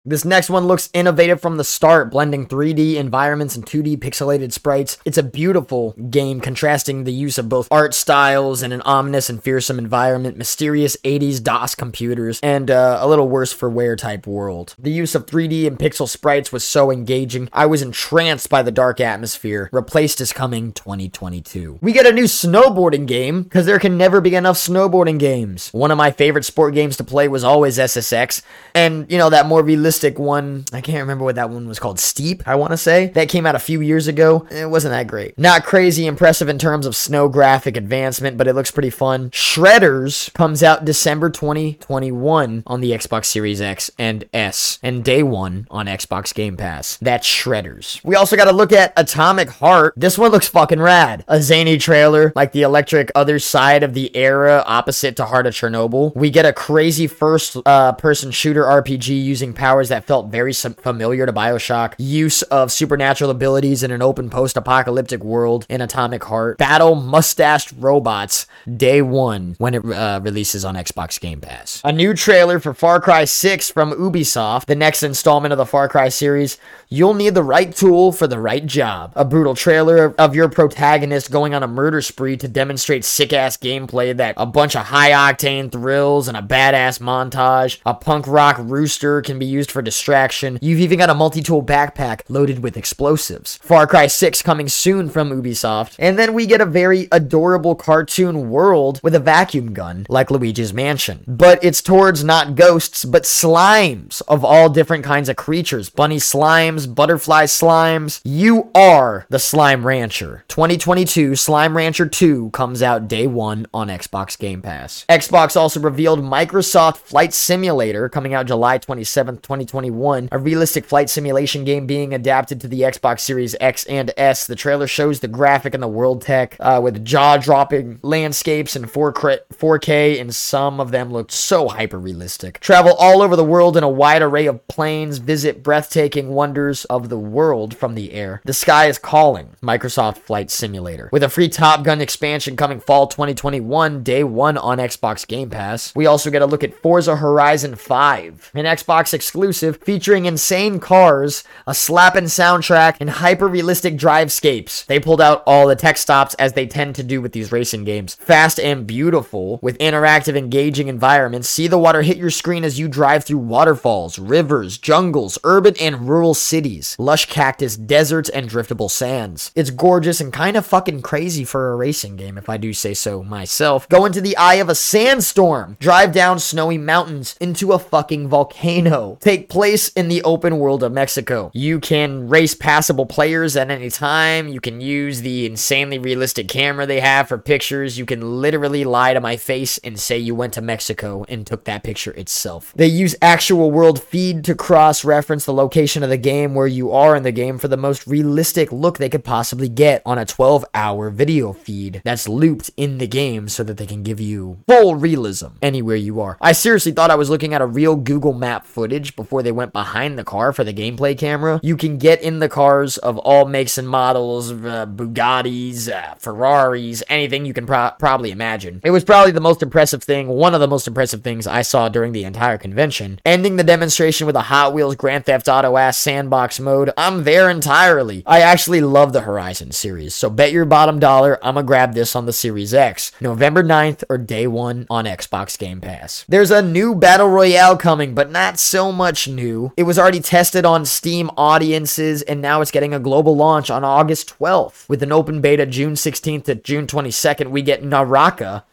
This next one looks innovative from the start, blending 3D environments and 2D pixelated sprites. It's a beautiful game contrasting the use of both art styles and an ominous and fearsome environment, mysterious 80s DOS computers, and uh, a little worse for wear type world. The use of 3D and pixel sprites was so engaging, I was entranced by the dark atmosphere. Replaced is coming 2022. We get a new snowboarding game, because there can never be enough snowboarding games. One of my favorite sport games to play was always SSX, and you know, that more realistic one. I can't remember what that one was called. Steep, I want to say. That came out a few years ago. It wasn't that great. Not crazy impressive in terms of snow graphic advancement, but it looks pretty fun. Shredders comes out December 2021 on the Xbox Series X and S, and day one on Xbox Game Pass. That's Shredders. We also got to look at Atomic Heart. This one looks fucking rad. A zany trailer, like the electric other side of the era opposite to Heart of Chernobyl. We get a crazy first uh, person shooter RPG using powers powers that felt very familiar to Bioshock, use of supernatural abilities in an open post apocalyptic world in Atomic Heart, battle mustached robots day one when it uh, releases on Xbox Game Pass. A new trailer for Far Cry 6 from Ubisoft, the next installment of the Far Cry series. You'll need the right tool for the right job. A brutal trailer of your protagonist going on a murder spree to demonstrate sick ass gameplay that a bunch of high octane thrills and a badass montage. A punk rock rooster can be used for distraction. You've even got a multi tool backpack loaded with explosives. Far Cry 6 coming soon from Ubisoft. And then we get a very adorable cartoon world with a vacuum gun like Luigi's Mansion. But it's towards not ghosts, but slimes of all different kinds of creatures bunny slimes, butterfly slimes. You are the Slime Rancher. 2022 Slime Rancher 2 comes out day one on Xbox Game Pass. Xbox also revealed Microsoft Flight Simulator coming out July 27th, 2021, a realistic flight simulation game being adapted to the Xbox Series X and S. The trailer shows the graphic and the world tech uh, with jaw dropping landscapes in 4K, and some of them looked so hyper realistic. Travel all over the world in a wide array of planes, visit breathtaking wonders of the world from the air. The sky is calling. Microsoft Flight Simulator. With a free Top Gun expansion coming fall 2021, day one on Xbox Game Pass. We also get a look at Forza Horizon 5, an Xbox exclusive featuring insane cars, a slapping soundtrack, and hyper realistic drivescapes. They pulled out all the tech stops as they tend to do with these racing games. Fast and beautiful, with interactive, engaging environments. See the water hit your screen as you drive through waterfalls, rivers, jungles, urban and rural cities, lush cactus, deserts, and driftable sands. It's gorgeous and kind of fucking crazy for a racing game, if I do say so myself. Go into the eye of a sandstorm, drive down snowy mountains into a fucking volcano. Take place in the open world of Mexico. You can race passable players at any time. You can use the insanely realistic camera they have for pictures. You can literally lie to my face and say you went to Mexico and took that picture itself. They use actual world feed to cross reference the location of the game where you are in the game for the most realistic look they could possibly get on a 12 hour video feed that's looped in the game so that they can give you full realism anywhere you are. I seriously thought I was looking at a real Google map footage before they went behind the car for the gameplay camera. You can get in the cars of all makes and models, uh, Bugattis, uh, Ferraris, anything you can pro- probably imagine. It was probably the most impressive thing, one of the most impressive things I saw during the entire convention. Ending the demonstration with a Hot Wheels Grand Theft Auto ass sandbox mode, I'm there entirely. I actually love the Horizon series, so bet your bottom dollar I'm gonna grab this on the Series X, November 9th or day one on Xbox Game Pass. There's a new Battle Royale coming, but not so much new. It was already tested on Steam audiences, and now it's getting a global launch on August 12th. With an open beta June 16th to June 22nd, we get Naraka,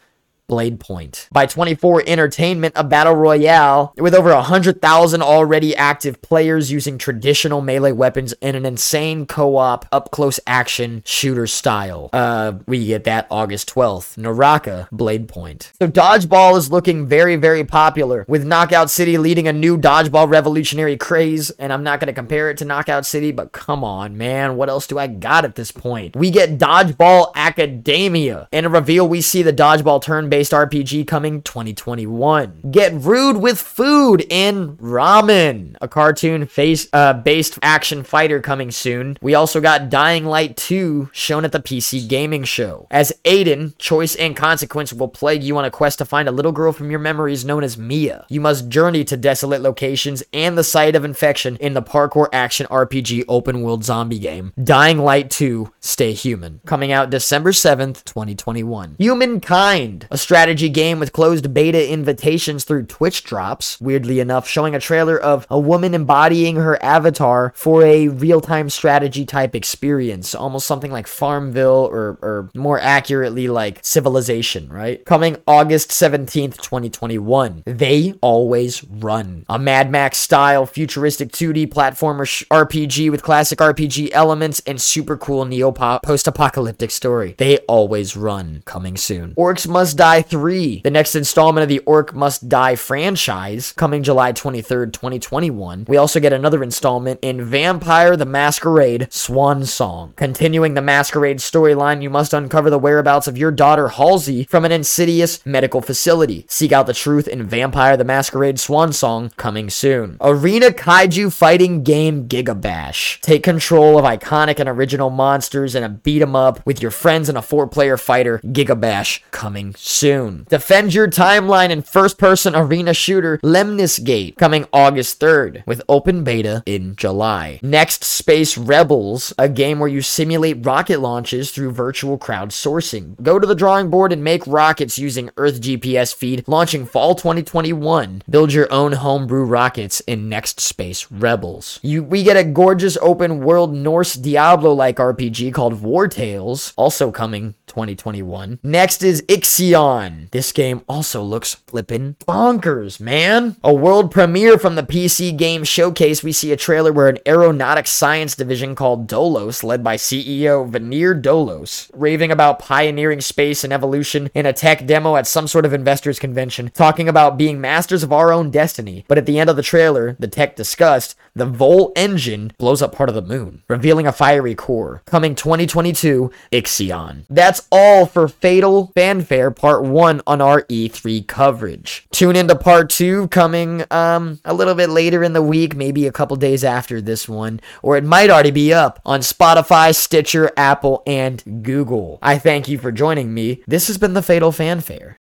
Blade Point. By 24 Entertainment, a battle royale with over 100,000 already active players using traditional melee weapons in an insane co-op up close action shooter style. Uh, we get that August 12th. Naraka Blade Point. So dodgeball is looking very, very popular with Knockout City leading a new dodgeball revolutionary craze. And I'm not going to compare it to Knockout City, but come on, man. What else do I got at this point? We get Dodgeball Academia. In a reveal, we see the dodgeball turn-based based RPG coming 2021. Get rude with food in Ramen, a cartoon face uh, based action fighter coming soon. We also got Dying Light 2 shown at the PC Gaming Show. As Aiden, choice and consequence will plague you on a quest to find a little girl from your memories known as Mia. You must journey to desolate locations and the site of infection in the parkour action RPG open world zombie game. Dying Light 2 Stay Human, coming out December 7th, 2021. Humankind, a strategy game with closed beta invitations through Twitch drops, weirdly enough, showing a trailer of a woman embodying her avatar for a real time strategy type experience, almost something like Farmville or, or more accurately like Civilization, right? Coming August 17th, 2021. They always run. A Mad Max style futuristic 2D platformer sh- RPG with classic RPG elements and super cool neo post apocalyptic story. They always run. Coming soon. Orcs Must Die Die 3, the next installment of the Orc Must Die franchise, coming July 23rd, 2021. We also get another installment in Vampire the Masquerade Swan Song. Continuing the Masquerade storyline, you must uncover the whereabouts of your daughter Halsey from an insidious medical facility. Seek out the truth in Vampire the Masquerade Swan Song, coming soon. Arena Kaiju fighting game Gigabash. Take control of iconic and original monsters in a beat 'em up with your friends in a four player fighter, Gigabash, coming soon. Defend your timeline in first person arena shooter, Lemnis Gate, coming August 3rd, with open beta in July. Next, Space Rebels, a game where you simulate rocket launches through virtual crowdsourcing. Go to the drawing board and make rockets using Earth GPS feed, launching fall 2021. Build your own homebrew rockets in Next Space Rebels. You, we get a gorgeous open world Norse Diablo like RPG called War Tales, also coming 2021. Next is Ixion. This game also looks flippin' bonkers, man. A world premiere from the PC Game Showcase. We see a trailer where an aeronautics science division called Dolos, led by CEO Veneer Dolos, raving about pioneering space and evolution in a tech demo at some sort of investors convention, talking about being masters of our own destiny. But at the end of the trailer, the tech discussed, the Vol engine blows up part of the moon, revealing a fiery core. Coming 2022, Ixion. That's all for Fatal Fanfare Part 1 on our E3 coverage. Tune into Part 2 coming um a little bit later in the week, maybe a couple days after this one, or it might already be up on Spotify, Stitcher, Apple, and Google. I thank you for joining me. This has been the Fatal Fanfare.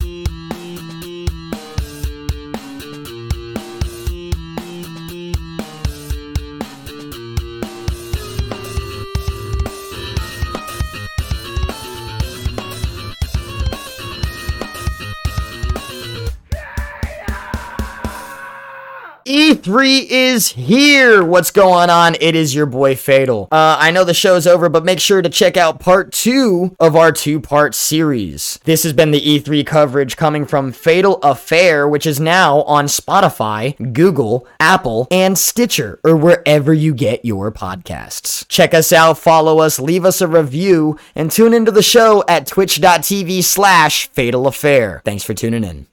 E3 is here. What's going on? It is your boy Fatal. Uh, I know the show's over, but make sure to check out part two of our two part series. This has been the E3 coverage coming from Fatal Affair, which is now on Spotify, Google, Apple, and Stitcher, or wherever you get your podcasts. Check us out, follow us, leave us a review, and tune into the show at twitch.tv slash Fatal Affair. Thanks for tuning in.